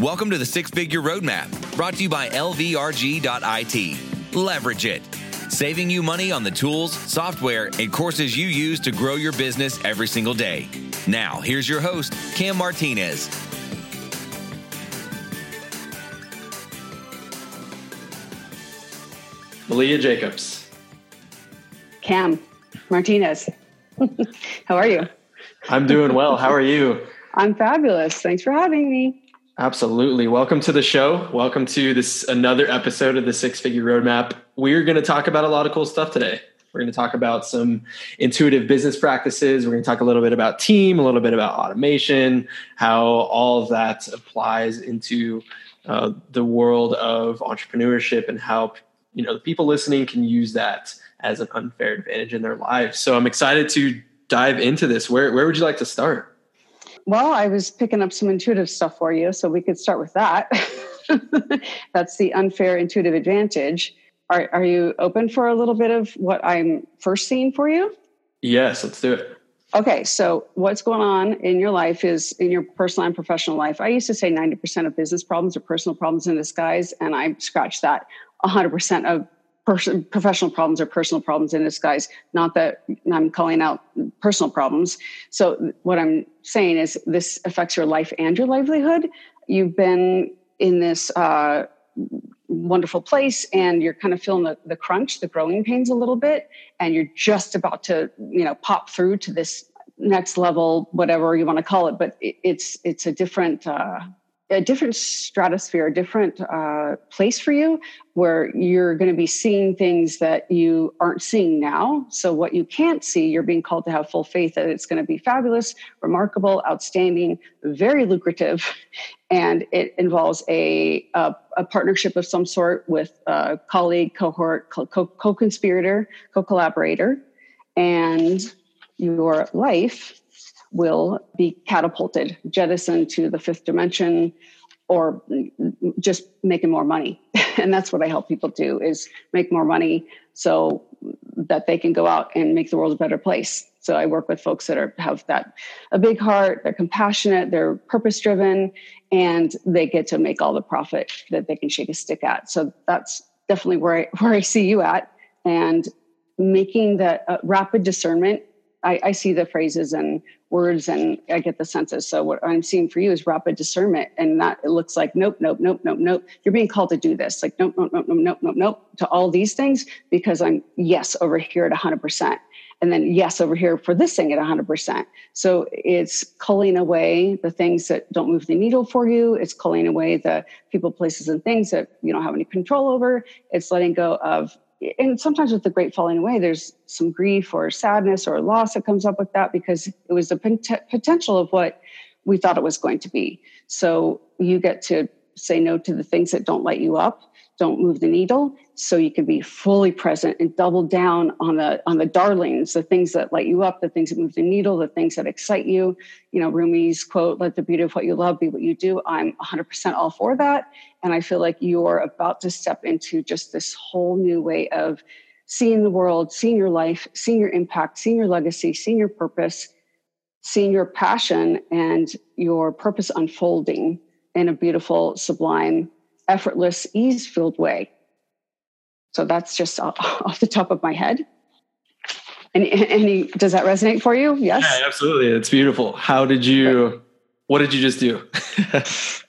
Welcome to the Six Figure Roadmap, brought to you by LVRG.IT. Leverage it, saving you money on the tools, software, and courses you use to grow your business every single day. Now, here's your host, Cam Martinez. Maleah Jacobs. Cam Martinez. How are you? I'm doing well. How are you? I'm fabulous. Thanks for having me. Absolutely. Welcome to the show. Welcome to this another episode of the Six Figure Roadmap. We're going to talk about a lot of cool stuff today. We're going to talk about some intuitive business practices. We're going to talk a little bit about team, a little bit about automation, how all of that applies into uh, the world of entrepreneurship and how you know the people listening can use that as an unfair advantage in their lives. So I'm excited to dive into this. Where where would you like to start? Well, I was picking up some intuitive stuff for you, so we could start with that. That's the unfair intuitive advantage. Are, are you open for a little bit of what I'm first seeing for you? Yes, let's do it. Okay, so what's going on in your life is in your personal and professional life. I used to say 90% of business problems are personal problems in disguise, and I scratched that. 100% of professional problems or personal problems in disguise. Not that I'm calling out personal problems. So what I'm saying is this affects your life and your livelihood. You've been in this uh, wonderful place and you're kind of feeling the, the crunch, the growing pains a little bit, and you're just about to, you know, pop through to this next level, whatever you want to call it. But it, it's it's a different uh, a different stratosphere, a different uh, place for you where you're going to be seeing things that you aren't seeing now. So, what you can't see, you're being called to have full faith that it's going to be fabulous, remarkable, outstanding, very lucrative. And it involves a, a, a partnership of some sort with a colleague, cohort, co conspirator, co collaborator. And your life will be catapulted, jettisoned to the fifth dimension, or just making more money. and that's what I help people do is make more money so that they can go out and make the world a better place. So I work with folks that are have that a big heart, they're compassionate, they're purpose driven, and they get to make all the profit that they can shake a stick at. So that's definitely where I, where I see you at, and making that uh, rapid discernment. I, I see the phrases and words and I get the senses. So what I'm seeing for you is rapid discernment. And that it looks like, nope, nope, nope, nope, nope. You're being called to do this. Like, nope, nope, nope, nope, nope, nope, nope, to all these things because I'm yes over here at 100%. And then yes over here for this thing at 100%. So it's culling away the things that don't move the needle for you. It's culling away the people, places, and things that you don't have any control over. It's letting go of and sometimes with the great falling away, there's some grief or sadness or loss that comes up with that because it was the pot- potential of what we thought it was going to be. So you get to say no to the things that don't light you up don't move the needle so you can be fully present and double down on the on the darlings the things that light you up the things that move the needle the things that excite you. You know rumi's quote let the beauty of what you love be what you do. I'm 100% all for that and i feel like you're about to step into just this whole new way of seeing the world seeing your life seeing your impact seeing your legacy seeing your purpose seeing your passion and your purpose unfolding in a beautiful sublime effortless, ease filled way. So that's just off the top of my head. Any, any, does that resonate for you? Yes. Yeah, absolutely. It's beautiful. How did you, what did you just do?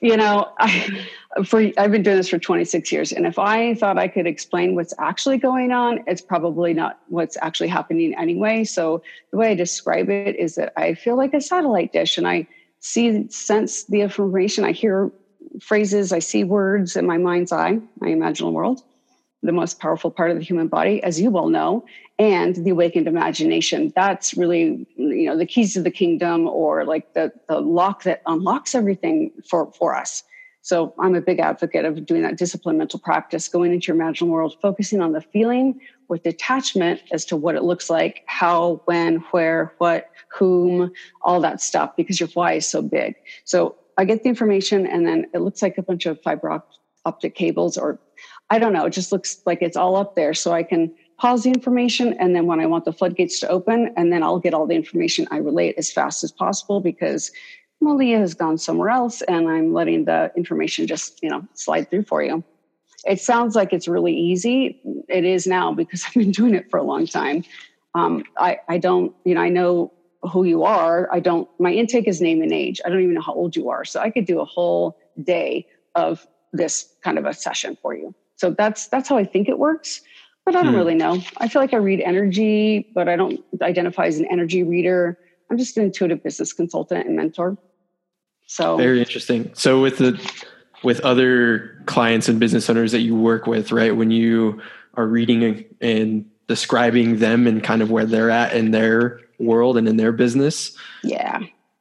you know, I, for, I've been doing this for 26 years. And if I thought I could explain what's actually going on, it's probably not what's actually happening anyway. So the way I describe it is that I feel like a satellite dish and I see, sense the information. I hear phrases, I see words in my mind's eye, my imaginal world, the most powerful part of the human body, as you well know, and the awakened imagination. That's really, you know, the keys to the kingdom or like the, the lock that unlocks everything for, for us. So I'm a big advocate of doing that discipline mental practice, going into your imaginal world, focusing on the feeling with detachment as to what it looks like, how, when, where, what, whom, all that stuff, because your why is so big. So I get the information and then it looks like a bunch of fiber optic cables or I don't know, it just looks like it's all up there. So I can pause the information and then when I want the floodgates to open and then I'll get all the information I relate as fast as possible because Maleah has gone somewhere else and I'm letting the information just, you know, slide through for you. It sounds like it's really easy. It is now because I've been doing it for a long time. Um, I, I don't, you know, I know who you are. I don't, my intake is name and age. I don't even know how old you are. So I could do a whole day of this kind of a session for you. So that's, that's how I think it works but I don't hmm. really know. I feel like I read energy, but I don't identify as an energy reader. I'm just an intuitive business consultant and mentor. So very interesting. So with the with other clients and business owners that you work with, right? When you are reading and describing them and kind of where they're at in their world and in their business. Yeah.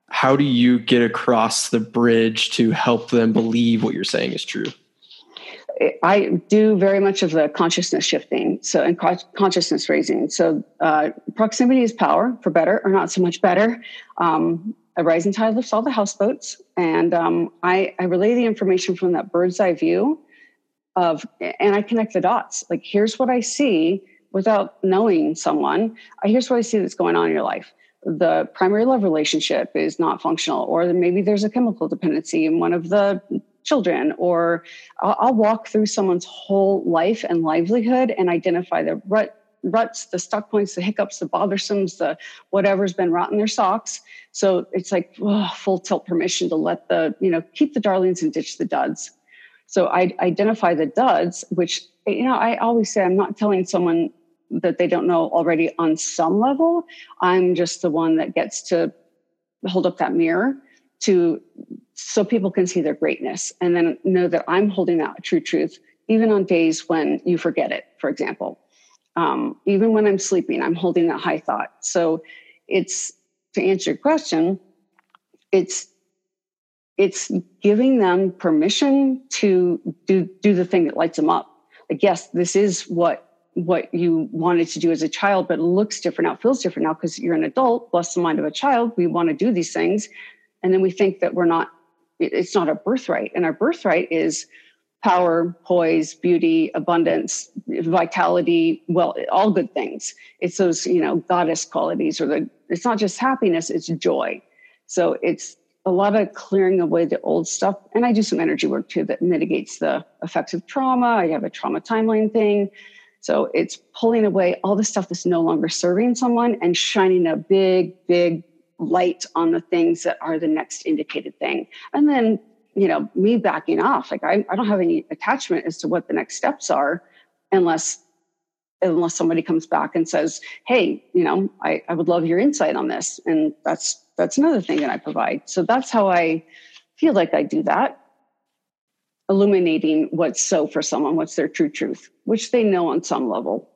How do you get across the bridge to help them believe what you're saying is true? I do very much of the consciousness shifting, so and consciousness raising. So uh, proximity is power, for better or not so much better. Um, a rising tide lifts all the houseboats, and um, I, I relay the information from that bird's eye view of, and I connect the dots. Like here's what I see without knowing someone. Here's what I see that's going on in your life the primary love relationship is not functional, or maybe there's a chemical dependency in one of the children, or I'll, walk through someone's whole life and livelihood and identify the rut ruts, the stuck points, the hiccups, the bothersomes, the whatever's been rot in their socks. So it's like full tilt permission to let the, you know, keep the darlings and ditch the duds. So I identify the duds, which, you know, I always say I'm not telling someone that they don't know already on some level. I'm just the one that gets to hold up that mirror to so people can see their greatness and then know that I'm holding out true truth, even on days when you forget it, for example. Um, even when I'm sleeping, I'm holding that high thought. So it's to answer your question, it's it's giving them permission to do do the thing that lights them up. Like, yes, this is what what you wanted to do as a child, but looks different now, feels different now because you're an adult, bless the mind of a child. We want to do these things. And then we think that we're not it's not a birthright. And our birthright is power, poise, beauty, abundance, vitality, well, all good things. It's those, you know, goddess qualities or the, it's not just happiness, it's joy. So it's a lot of clearing away the old stuff. And I do some energy work too that mitigates the effects of trauma. I have a trauma timeline thing. So it's pulling away all the stuff that's no longer serving someone and shining a big, big light on the things that are the next indicated thing. And then, you know, me backing off, like I, I don't have any attachment as to what the next steps are unless unless somebody comes back and says, hey, you know, I, I would love your insight on this. And that's that's another thing that I provide. So that's how I feel like I do that. Illuminating what's so for someone, what's their true truth, which they know on some level.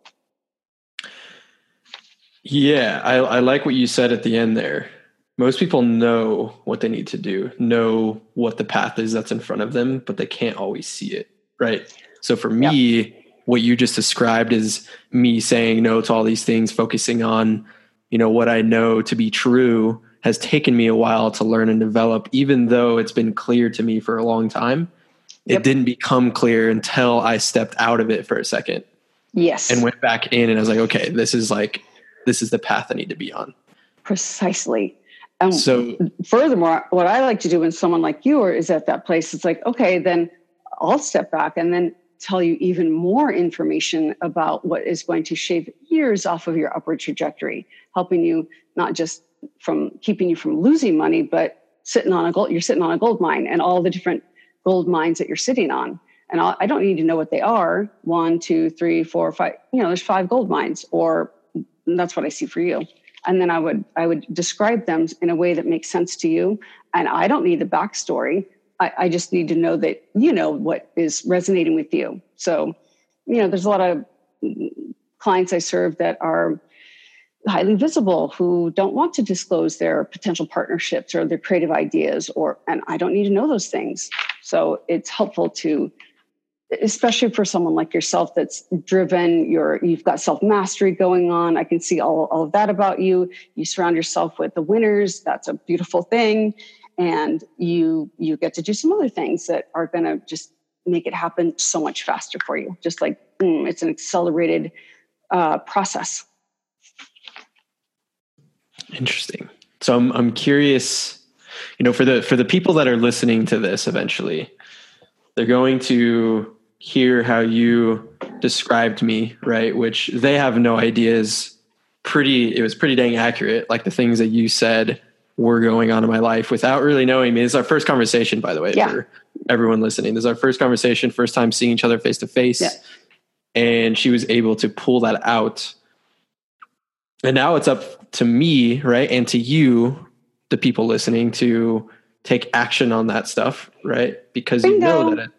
Yeah, I, I like what you said at the end there. Most people know what they need to do, know what the path is that's in front of them, but they can't always see it. Right. So for me, yep. what you just described is me saying no to all these things, focusing on, you know, what I know to be true has taken me a while to learn and develop, even though it's been clear to me for a long time. Yep. It didn't become clear until I stepped out of it for a second. Yes. And went back in and I was like, okay, this is like this is the path I need to be on. Precisely. And so, furthermore, what I like to do when someone like you is at that place, it's like, okay, then I'll step back and then tell you even more information about what is going to shave years off of your upward trajectory, helping you not just from keeping you from losing money, but sitting on a gold, you're sitting on a gold mine and all the different gold mines that you're sitting on. And I don't need to know what they are. One, two, three, four, five. You know, there's five gold mines, or that's what I see for you. And then I would I would describe them in a way that makes sense to you. And I don't need the backstory. I, I just need to know that you know what is resonating with you. So, you know, there's a lot of clients I serve that are highly visible who don't want to disclose their potential partnerships or their creative ideas or and I don't need to know those things. So it's helpful to especially for someone like yourself that's driven you're you've got self-mastery going on. I can see all, all of that about you. You surround yourself with the winners. That's a beautiful thing. And you you get to do some other things that are going to just make it happen so much faster for you. Just like mm, it's an accelerated uh, process. Interesting. So I'm, I'm curious you know, for the for the people that are listening to this eventually, they're going to hear how you described me, right? Which they have no idea is pretty. It was pretty dang accurate. Like the things that you said were going on in my life without really knowing me. This is our first conversation, by the way, Yeah. for everyone listening. This is our first conversation, first time seeing each other face to face. And she was able to pull that out. And now it's up to me, right? And to you, the people listening, to take action on that stuff, right? Because you know Bingo. that it,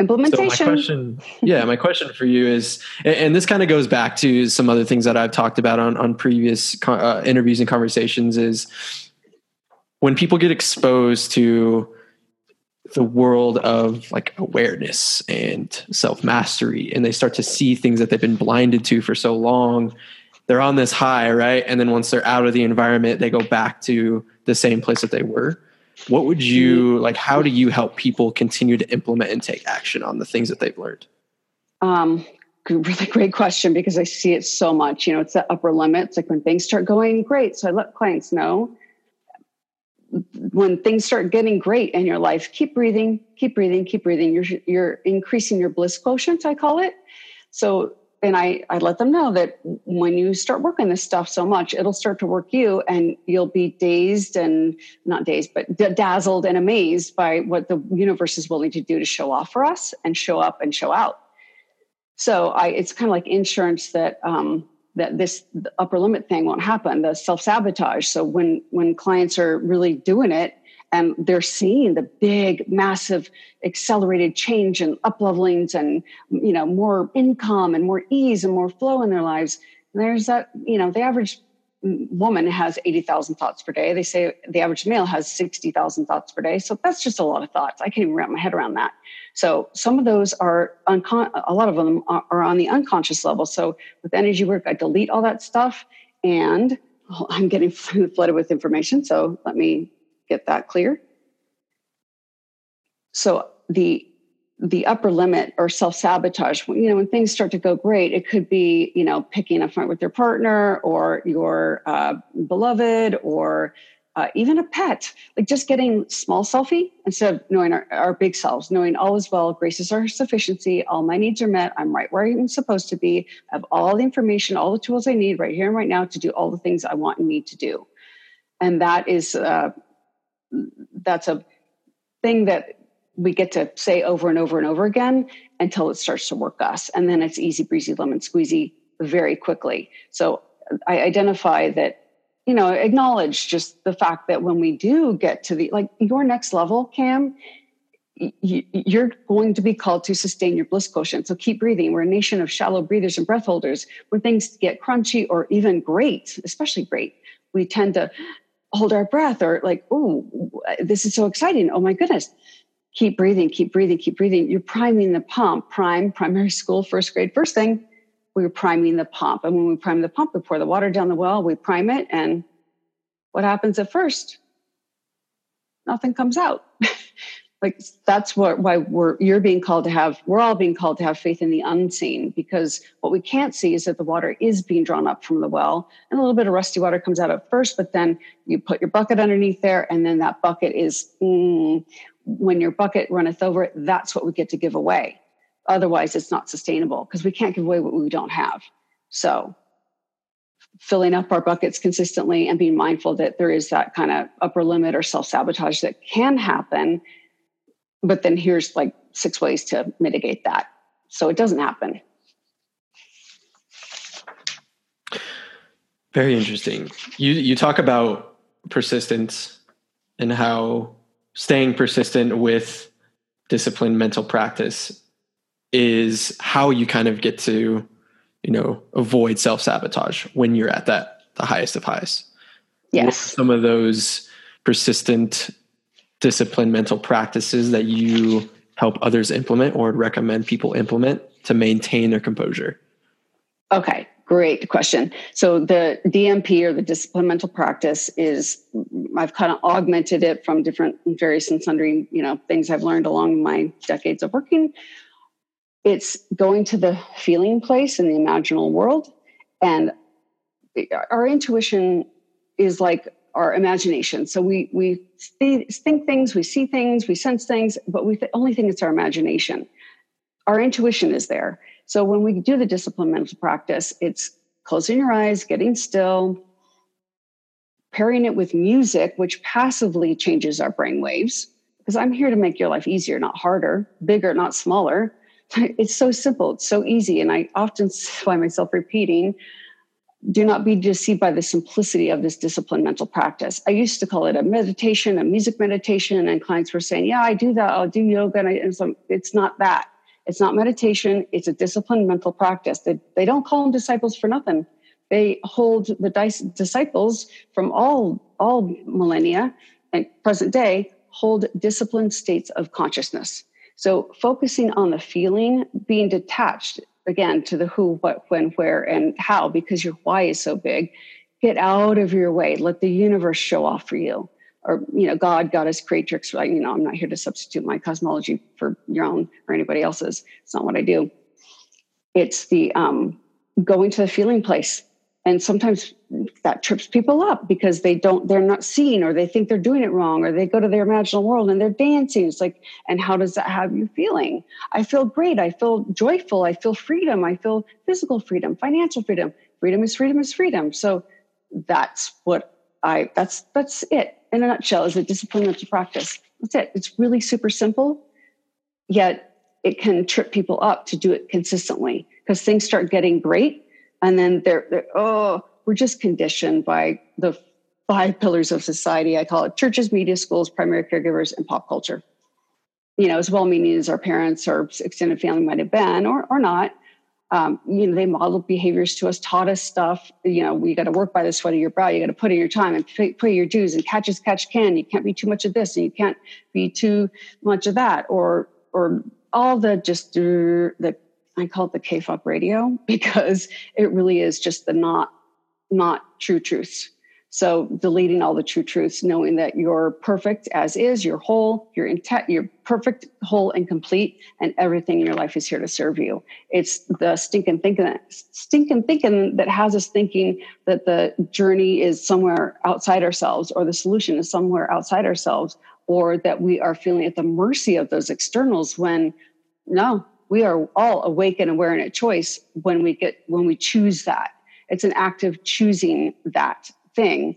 Implementation. so my question, yeah, my question for you is, and, and this kind of goes back to some other things that I've talked about on on previous uh, interviews and conversations. Is when people get exposed to the world of like awareness and self mastery, and they start to see things that they've been blinded to for so long. They're on this high, right? And then once they're out of the environment, they go back to the same place that they were what would you like how do you help people continue to implement and take action on the things that they've learned Um, really great question because I see it so much. You know, it's that upper limit. It's like when things start going great. So I let clients know when things start getting great in your life, keep breathing, keep breathing, keep breathing. You're you're increasing your bliss quotient, I call it. So and I, I let them know that when you start working this stuff so much, it'll start to work you and you'll be dazed and not dazed, but d- dazzled and amazed by what the universe is willing to do to show off for us and show up and show out. So I, it's kind of like insurance that um, that this upper limit thing won't happen. The self sabotage. So when when clients are really doing it and they're seeing the big, massive, accelerated change and uplevelings, and you know more income and more ease and more flow in their lives. And there's that you know the average woman has 80,000 thoughts per day. They say the average male has 60,000 thoughts per day. So that's just a lot of thoughts. I can't even wrap my head around that. So some of those are uncon- a lot of them are, are on the unconscious level. So with energy work, I delete all that stuff and oh, I'm getting flooded with information. So let me get that clear. So the the upper limit or self sabotage, you know, when things start to go great, it could be, you know, picking a fight with your partner or your uh, beloved or uh, even a pet, like just getting small selfie instead of knowing our, our big selves, knowing all is well, grace is our sufficiency, all my needs are met, I'm right where I'm supposed to be, I have all the information, all the tools I need right here and right now to do all the things I want and need to do. And that is, uh, that's a thing that we get to say over and over and over again until it starts to work us. And then it's easy breezy lemon squeezy very quickly. So I identify that, you know, acknowledge just the fact that when we do get to the, like your next level, Cam, you're going to be called to sustain your bliss quotient. So keep breathing. We're a nation of shallow breathers and breath holders. When things get crunchy or even great, especially great, we tend to hold our breath or like, oh, this is so exciting. Oh my goodness keep breathing, keep breathing, keep breathing. You're priming the pump. Prime, primary school, first grade. First thing, we were priming the pump. And when we prime the pump, we pour the water down the well, we prime it. And what happens at first? Nothing comes out. like that's what why we're you're being called to have we're all being called to have faith in the unseen because what we can't see is that the water is being drawn up from the well and a little bit of rusty water comes out at first but then you put your bucket underneath there and then that bucket is mm, when your bucket runneth over that's what we get to give away. Otherwise it's not sustainable because we can't give away what we don't have. So filling up our buckets consistently and being mindful that there is that kind of upper limit or self-sabotage that can happen but then here's like six ways to mitigate that. So it doesn't happen. Very interesting. You you talk about persistence and how staying persistent with disciplined mental practice is how you kind of get to you know avoid self-sabotage when you're at that the highest of highs. Yes. some of those persistent disciplined mental practices that you help others implement or recommend people implement to maintain their composure? Okay great question. So the dmp or the disciplined mental practice is i've kind of augmented it from different various and sundry you know things i've learned along my decades of working. It's going to the feeling place in the imaginal world and our intuition is like our imagination. So we we think things, we see things, we sense things, but we th- only think it's our imagination. Our intuition is there. So when we do the discipline mental practice, it's closing your eyes, getting still, pairing it with music, which passively changes our brain waves. Because I'm here to make your life easier, not harder, bigger, not smaller. It's so simple, it's so easy. And I often find myself repeating do not be deceived by the simplicity of this discipline mental practice. I used to call it a meditation, a music meditation, and clients were saying, "Yeah, I do that. I'll do yoga." And, I, and so it's not that. It's not meditation. It's a disciplined mental practice. They, they don't call them disciples for nothing. They hold the disciples from all all millennia and present day hold disciplined states of consciousness. So focusing on the feeling, being detached again to the who, what, when, where, and how, because your why is so big. Get out of your way. Let the universe show off for you. Or, you know, God, Goddess, Creatrix, right? You know, I'm not here to substitute my cosmology for your own or anybody else's. It's not what I do. It's the um, going to the feeling place and sometimes that trips people up because they don't they're not seeing or they think they're doing it wrong or they go to their imaginal world and they're dancing. It's like and how does that have you feeling? I feel great. I feel joyful. I feel freedom. I feel physical freedom financial freedom. Freedom is freedom is freedom. So that's what i that's that's it in a nutshell is a discipline to practice. That's it. It's really super simple yet it can trip people up to do it consistently because things start getting great and then they're, they're oh we're just conditioned by the five pillars of society. I call it churches media schools primary caregivers and pop culture. You know as well meaning as our parents or extended family might have been or, or not um, you know they modeled behaviors to us taught us stuff. You know we got to work by the sweat of your brow. You got to put in your time and pay, pay your dues and catch as catch can. You can't be too much of this and you can't be too much of that or or all the just uh, the I call it the KFOP radio because it really is just the not not true truths. So deleting all the true truths, knowing that you're perfect as is, you're whole, you're intact, you're perfect, whole, and complete, and everything in your life is here to serve you. It's the stinking thinking, stinking thinking that has us thinking that the journey is somewhere outside ourselves, or the solution is somewhere outside ourselves, or that we are feeling at the mercy of those externals. When no, we are all awake and aware and at choice when we get when we choose that. It's an act of choosing that thing.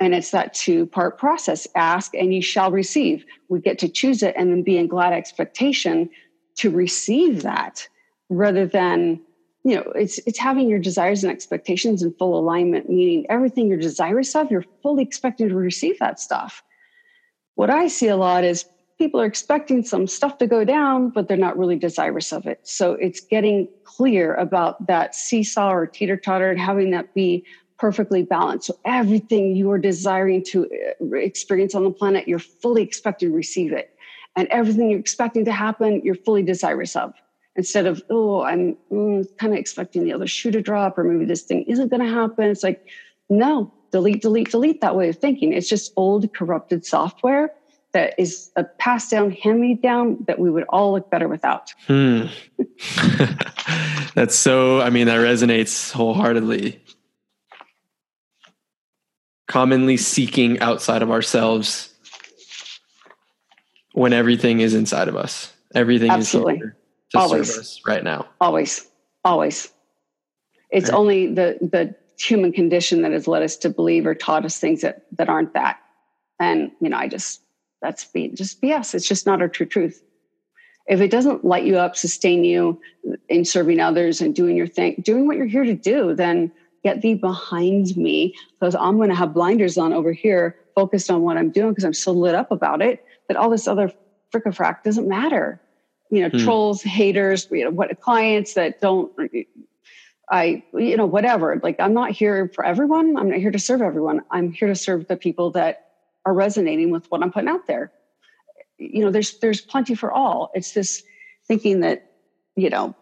And it's that two part process. Ask and you shall receive. We get to choose it and then be in glad expectation to receive that rather than you know it's it's having your desires and expectations in full alignment meaning everything you're desirous of you're fully expecting to receive that stuff. What i see a lot is people are expecting some stuff to go down, but they're not really desirous of it. So it's getting clear about that seesaw or teeter totter and having that be perfectly balanced. So everything you are desiring to uh, experience on the planet, you're fully expecting to receive it. And everything you're expecting to happen, you're fully desirous of. Instead of, oh, I'm mm, kind of expecting the other shoe to drop, or maybe this thing isn't going to happen. It's like, no, delete, delete, delete that way of thinking. It's just old, corrupted software that is a passed down, hand me down that we would all look better without. Hmm. That's so, I mean, that resonates wholeheartedly. Commonly seeking outside of ourselves when everything is inside of us. Everything Absolutely. is here to Always. serve us right now. Always. Always. It's right. only the the human condition that has led us to believe or taught us things that that aren't that. And you know, I just that's be, just BS. It's just not our true truth. If it doesn't light you up, sustain you in serving others and doing your thing, doing what you're here to do, then get thee behind me because I'm going to have blinders on over here, focused on what I'm doing because I'm so lit up about it that all this other frick doesn't matter. You know, hmm. trolls, haters, you know, what clients that don't I, you know, whatever. Like, I'm not here for everyone. I'm not here to serve everyone. I'm here to serve the people that are resonating with what I'm putting out there. You know, there's there's plenty for all. It's this thinking that, you know,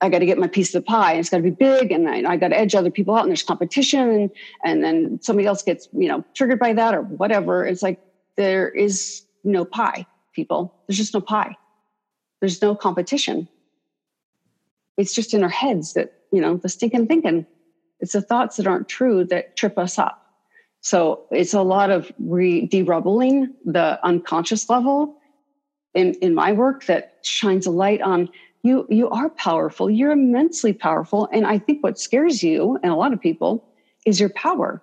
I got to get my piece of the pie and it's got to be big and I, I got to edge other people out and there's competition and, and then somebody else gets, you know, triggered by that or whatever. It's like there is no pie, people. There's just no pie. There's no competition. It's just in our heads that, you know, the stinking thinking. It's the thoughts that aren't true that trip us up So it's a lot of re derubbling the unconscious level in, in my work that shines a light on you you are powerful. You're immensely powerful. And i think what scares you and a lot of people is your power.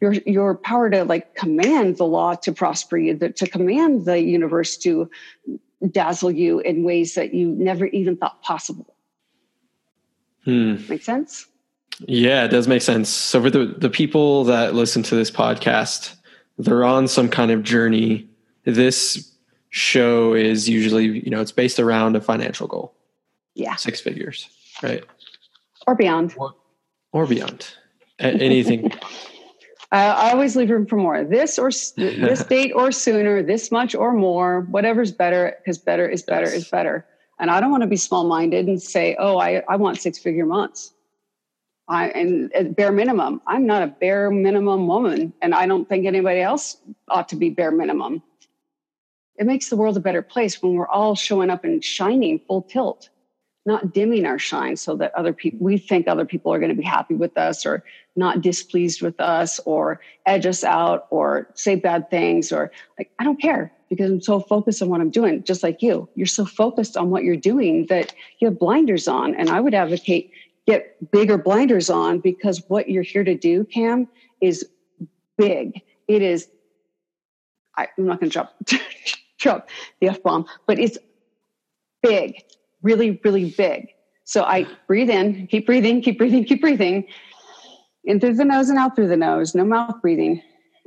Your your power to like command the law to prosper you the, to command the universe to dazzle you in ways that you never even thought possible. Hmm. make sense yeah it does make sense so for the the people that listen to this podcast they're on some kind of journey this show is usually you know it's based around a financial goal yeah six figures right or beyond or, or beyond anything I always leave room for more. This or this date or sooner, this much or more, whatever's better, because better is better yes. is better. And I don't want to be small minded and say, oh, I, I want six figure months. I, and at bare minimum, I'm not a bare minimum woman, and I don't think anybody else ought to be bare minimum. It makes the world a better place when we're all showing up and shining full tilt not dimming our shine so that other people we think other people are going to be happy with us or not displeased with us or edge us out or say bad things or like i don't care because i'm so focused on what i'm doing just like you. You're so focused on what you're doing that you have blinders on and i would advocate get bigger blinders on because what you're here to do cam is big it is I, i'm not going to drop drop the F bomb, but it's big, really, really big. So I breathe in, keep breathing, keep breathing, keep breathing, in through the nose and out through the nose, no mouth breathing,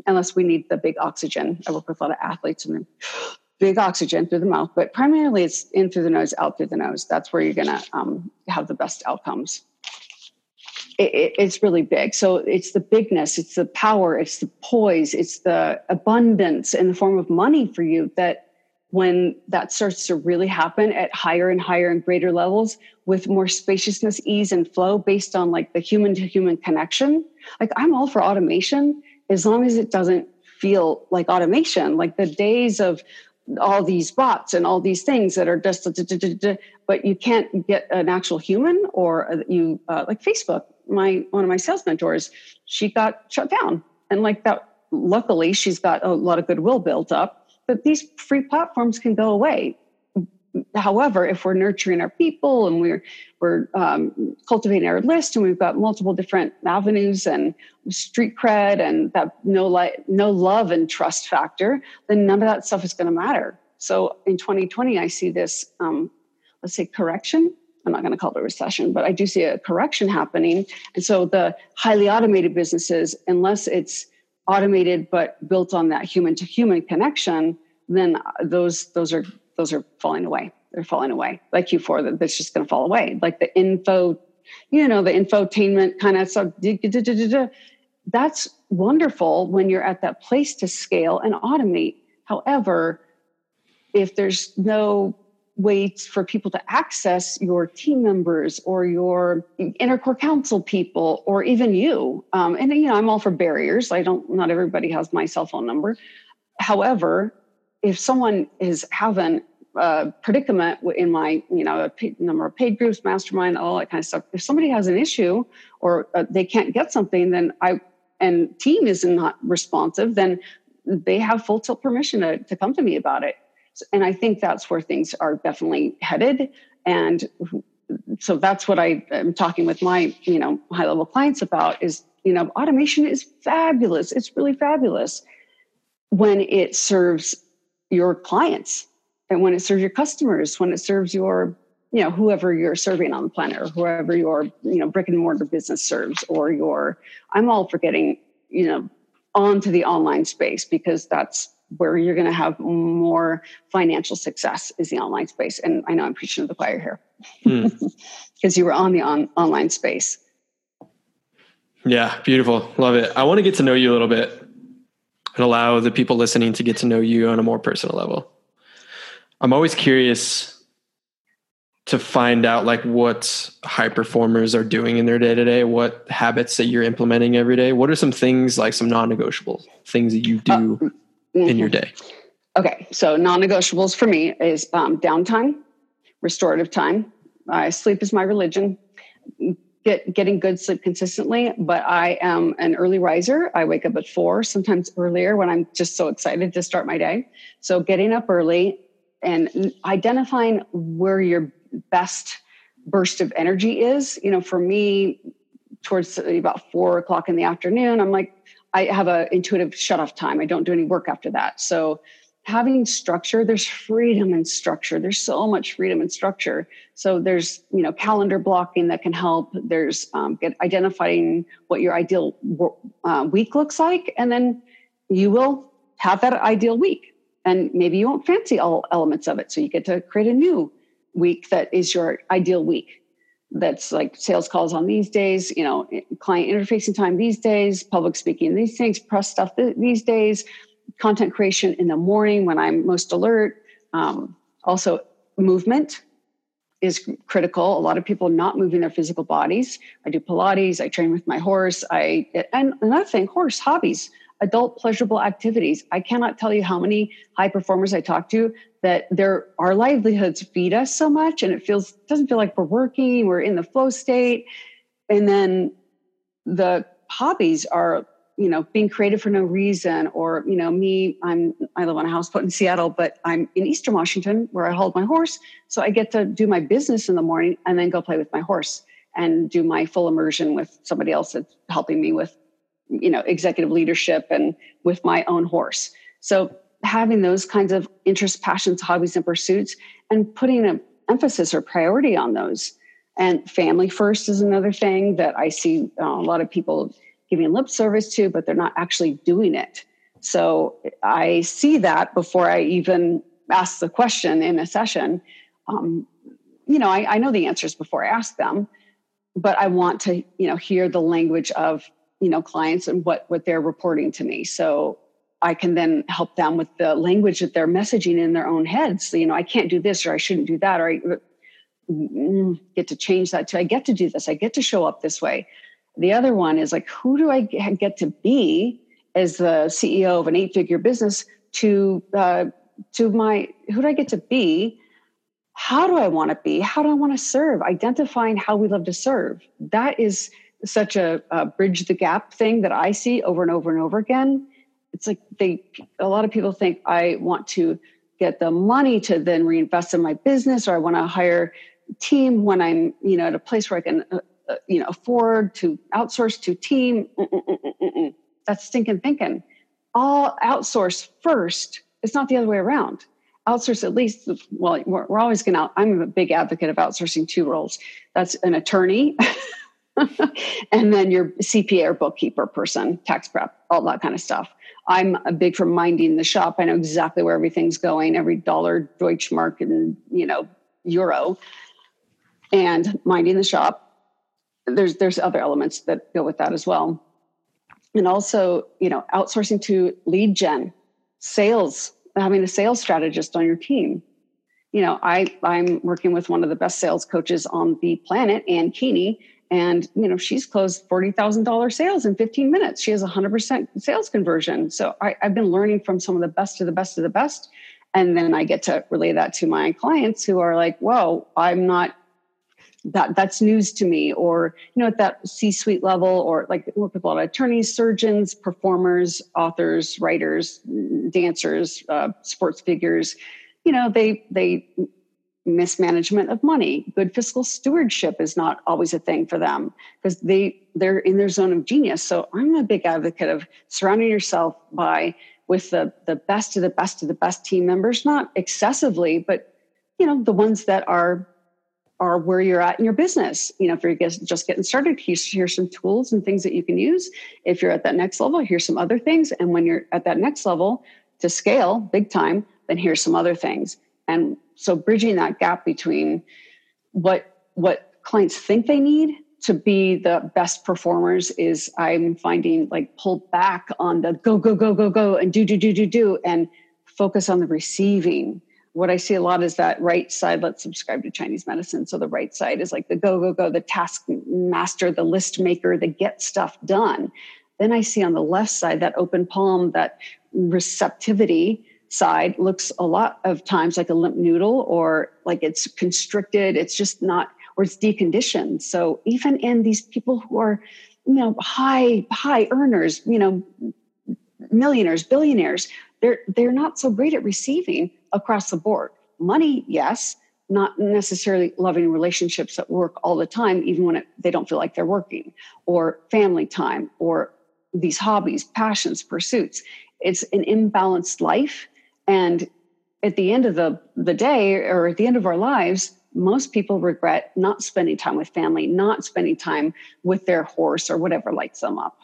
unless we need the big oxygen. I work with a lot of athletes and big oxygen through the mouth, but primarily it's in through the nose, out through the nose. That's where you're going to um, have the best outcomes. It, it, it's really big. So it's the bigness, it's the power, it's the poise, it's the abundance in the form of money for you that when that starts to really happen at higher and higher and greater levels with more spaciousness, ease, and flow based on like the human to human connection. Like I'm all for automation as long as it doesn't feel like automation. Like the days of all these bots and all these things that are just, but you can't get an actual human or you uh, like Facebook. My one of my sales mentors, she got shut down, and like that. Luckily, she's got a lot of goodwill built up but these free platforms can go away. However, if we're nurturing our people and we're we're um, cultivating our list and we've got multiple different avenues and street cred and that no light, no love and trust factor, then none of that stuff is going to matter. So in 2020, I see this, um, let's say, correction I'm not going to call it a recession, but I do see a correction happening. And so the highly automated businesses, unless it's automated but built on that human to human connection, then uh, those those are those are falling away. They're falling away. Like Q4, that's just going to fall away. Like the info, you know, the infotainment kind of stuff. That's wonderful when you're at that place to scale and automate. However, if there's no ways for people to access your team members or your inner core council people or even you. Um, and you know i'm all for barriers. I don't not everybody has my cell phone number. However if someone is having a predicament in my you know a number of paid groups mastermind all that kind of stuff if somebody has an issue or uh, they can't get something then i and team is not responsive then they have full tilt permission to, to come to me about it and I think that's where things are definitely headed. And so that's what I am talking with my, you know, high level clients about is, you know, automation is fabulous. It's really fabulous when it serves your clients and when it serves your customers, when it serves your, you know, whoever you're serving on the planet or whoever your, you know, brick and mortar business serves or your, I'm all for getting, you know, onto the online space because that's where you're going to have more financial success is the online space. And I know I'm preaching to the choir here because mm. you were on the on, online space. Yeah, beautiful. Love it. I want to get to know you a little bit and allow the people listening to get to know you on a more personal level. I'm always curious to find out like what high performers are doing in their day to day, what habits that you're implementing every day. What are some things like some non-negotiable things that you do uh, mm-hmm. in your day? Okay, so non-negotiables for me is um, downtime, restorative time. Uh, sleep is my religion. Get getting good sleep consistently, but I am an early riser. I wake up at four, sometimes earlier when I'm just so excited to start my day. So getting up early and identifying where your best burst of energy is. You know, for me, towards about four o'clock in the afternoon, I'm like, I have a intuitive shut off time. I don't do any work after that. So having structure there's freedom in structure. There's so much freedom in structure. So there's you know calendar blocking that can help. There's um, get identifying what your ideal uh, week looks like and then you will have that ideal week. And maybe you won't fancy all elements of it. So you get to create a new week that is your ideal week that's like sales calls on these days you know client interfacing time these days public speaking these things press stuff th- these days content creation in the morning when I'm most alert. Um, also, movement is critical. A lot of people not moving their physical bodies. I do Pilates. I train with my horse. I and another thing, horse hobbies, adult pleasurable activities. I cannot tell you how many high performers I talk to that their our livelihoods feed us so much, and it feels doesn't feel like we're working. We're in the flow state, and then the hobbies are you know being creative for no reason or you know me i'm i live on a houseboat in seattle but i'm in eastern washington where i hold my horse so i get to do my business in the morning and then go play with my horse and do my full immersion with somebody else that's helping me with you know executive leadership and with my own horse so having those kinds of interests passions hobbies and pursuits and putting an emphasis or priority on those and family first is another thing that i see uh, a lot of people giving lip service to, but they're not actually doing it. So I see that before I even ask the question in a session. Um, you know, I, I know the answers before I ask them, but I want to, you know, hear the language of, you know, clients and what what they're reporting to me. So I can then help them with the language that they're messaging in their own heads. So, you know, I can't do this or I shouldn't do that or I mm, get to change that to I get to do this. I get to show up this way. The other one is like, who do I get to be as the CEO of an eight figure business to, uh, to my, who do I get to be? How do I want to be? How do I want to serve? Identifying how we love to serve. That is such a, a bridge the gap thing that I see over and over and over again. It's like they, a lot of people think I want to get the money to then reinvest in my business or I want to hire team when I'm, you know, at a place where I can uh, uh, you know afford to outsource to team. Mm-mm-mm-mm-mm. that's stinking thinking. All outsource first. It's not the other way around. Outsource at least well we're, we're always going to i'm a big advocate of outsourcing two roles. That's an attorney and then your cpa or bookkeeper person tax prep all that kind of stuff. I'm a big for minding the shop. I know exactly where everything's going every dollar deutschmark and you know euro. And minding the shop. There's there's other elements that go with that as well. And also you know outsourcing to lead gen sales having a sales strategist on your team. You know i i'm working with one of the best sales coaches on the planet ann keeney and you know she's closed $40000 sales in 15 minutes. She has 100% sales conversion. So I, i've been learning from some of the best of the best of the best. And then i get to relay that to my clients who are like whoa i'm not that that's news to me. Or you know at that c-suite level or like work with a lot of attorneys surgeons performers authors writers dancers uh, sports figures. You know they they mismanagement of money good fiscal stewardship is not always a thing for them because they they're in their zone of genius so i'm a big advocate of surrounding yourself by with the the best of the best of the best team members not excessively but you know the ones that are are where you're at in your business. You know, if you're just getting started, here's some tools and things that you can use. If you're at that next level, here's some other things. And when you're at that next level to scale big time, then here's some other things. And so bridging that gap between what what clients think they need to be the best performers is I'm finding like pull back on the go, go, go, go, go and do, do, do, do, do, and focus on the receiving what I see a lot is that right side, let's subscribe to Chinese medicine. So the right side is like the go, go, go, the task master, the list maker, the get stuff done. Then I see on the left side that open palm, that receptivity side looks a lot of times like a limp noodle or like it's constricted. It's just not, or it's deconditioned. So even in these people who are, you know, high high earners, you know, millionaires, billionaires, they're they're not so great at receiving across the board. Money, yes, not necessarily loving relationships at work all the time, even when it, they don't feel like they're working, or family time, or these hobbies, passions, pursuits. It's an imbalanced life. And at the end of the, the day, or at the end of our lives, most people regret not spending time with family, not spending time with their horse or whatever lights them up.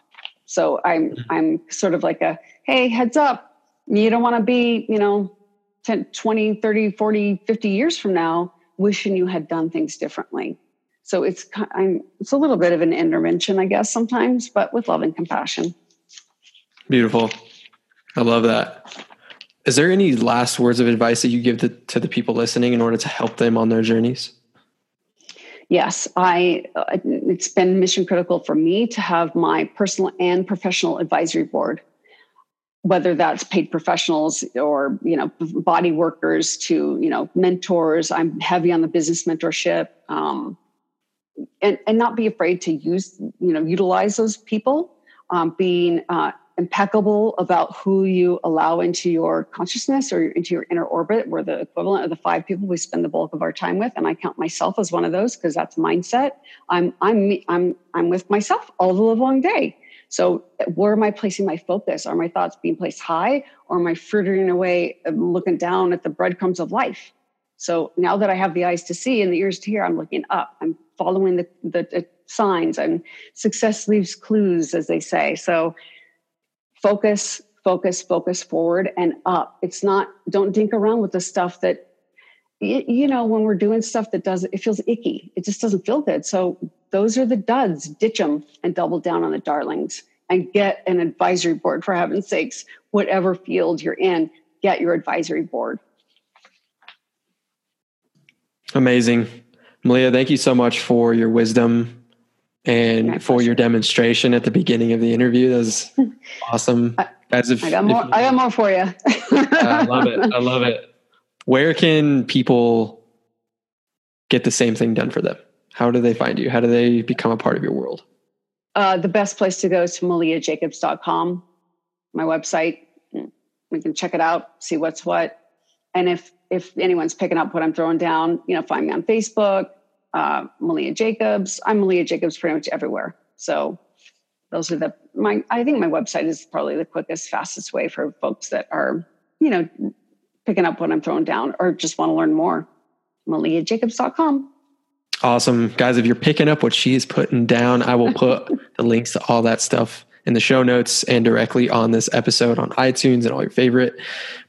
So I'm mm-hmm. I'm sort of like a hey, heads up. You don't want to be, you know, 10, 20, 30, 40, 50 years from now wishing you had done things differently. So it's I'm, it's a little bit of an intervention, I guess, sometimes, but with love and compassion. Beautiful. I love that. Is there any last words of advice that you give to, to the people listening in order to help them on their journeys? Yes, I. It's been mission critical for me to have my personal and professional advisory board whether that's paid professionals or you know body workers to you know mentors i'm heavy on the business mentorship um, and and not be afraid to use you know utilize those people um, being uh, impeccable about who you allow into your consciousness or into your inner orbit we're the equivalent of the five people we spend the bulk of our time with and i count myself as one of those because that's mindset i'm i'm i'm i'm with myself all the live long day so, where am I placing my focus? Are my thoughts being placed high, or am I frittering away, looking down at the breadcrumbs of life? So now that I have the eyes to see and the ears to hear, I'm looking up. I'm following the, the, the signs. And success leaves clues, as they say. So focus, focus, focus forward and up. It's not. Don't dink around with the stuff that you know when we're doing stuff that does it feels icky. It just doesn't feel good. So those are the duds. Ditch them and double down on the darlings and get an advisory board for heaven's sakes. Whatever field you're in get your advisory board. Amazing. Maleah thank you so much for your wisdom and for pleasure. your demonstration at the beginning of the interview that was awesome I, As if, I got more i got more for you i love it i love it where can people get the same thing done for them? How do they find you? How do they become a part of your world? Uh, the best place to go is to maleahjacobs.com, my website. We can check it out, see what's what. And if if anyone's picking up what I'm throwing down, you know, find me on Facebook, uh, Maleah Jacobs. I'm Maleah Jacobs pretty much everywhere. So those are the my. I think my website is probably the quickest, fastest way for folks that are, you know, picking up what I'm throwing down or just want to learn more, maleahjacobs.com. Awesome. Guys, if you're picking up what she is putting down, I will put the links to all that stuff in the show notes and directly on this episode on iTunes and all your favorite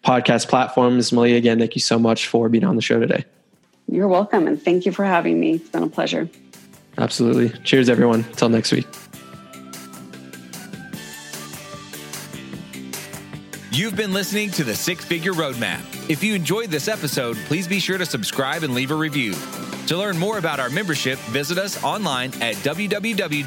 podcast platforms. Maleah, again, thank you so much for being on the show today. You're welcome. And thank you for having me. It's been a pleasure. Absolutely. Cheers, everyone. Till next week. You've been listening to the Six Figure Roadmap. If you enjoyed this episode, please be sure to subscribe and leave a review. To learn more about our membership, visit us online at www.lvrg.it.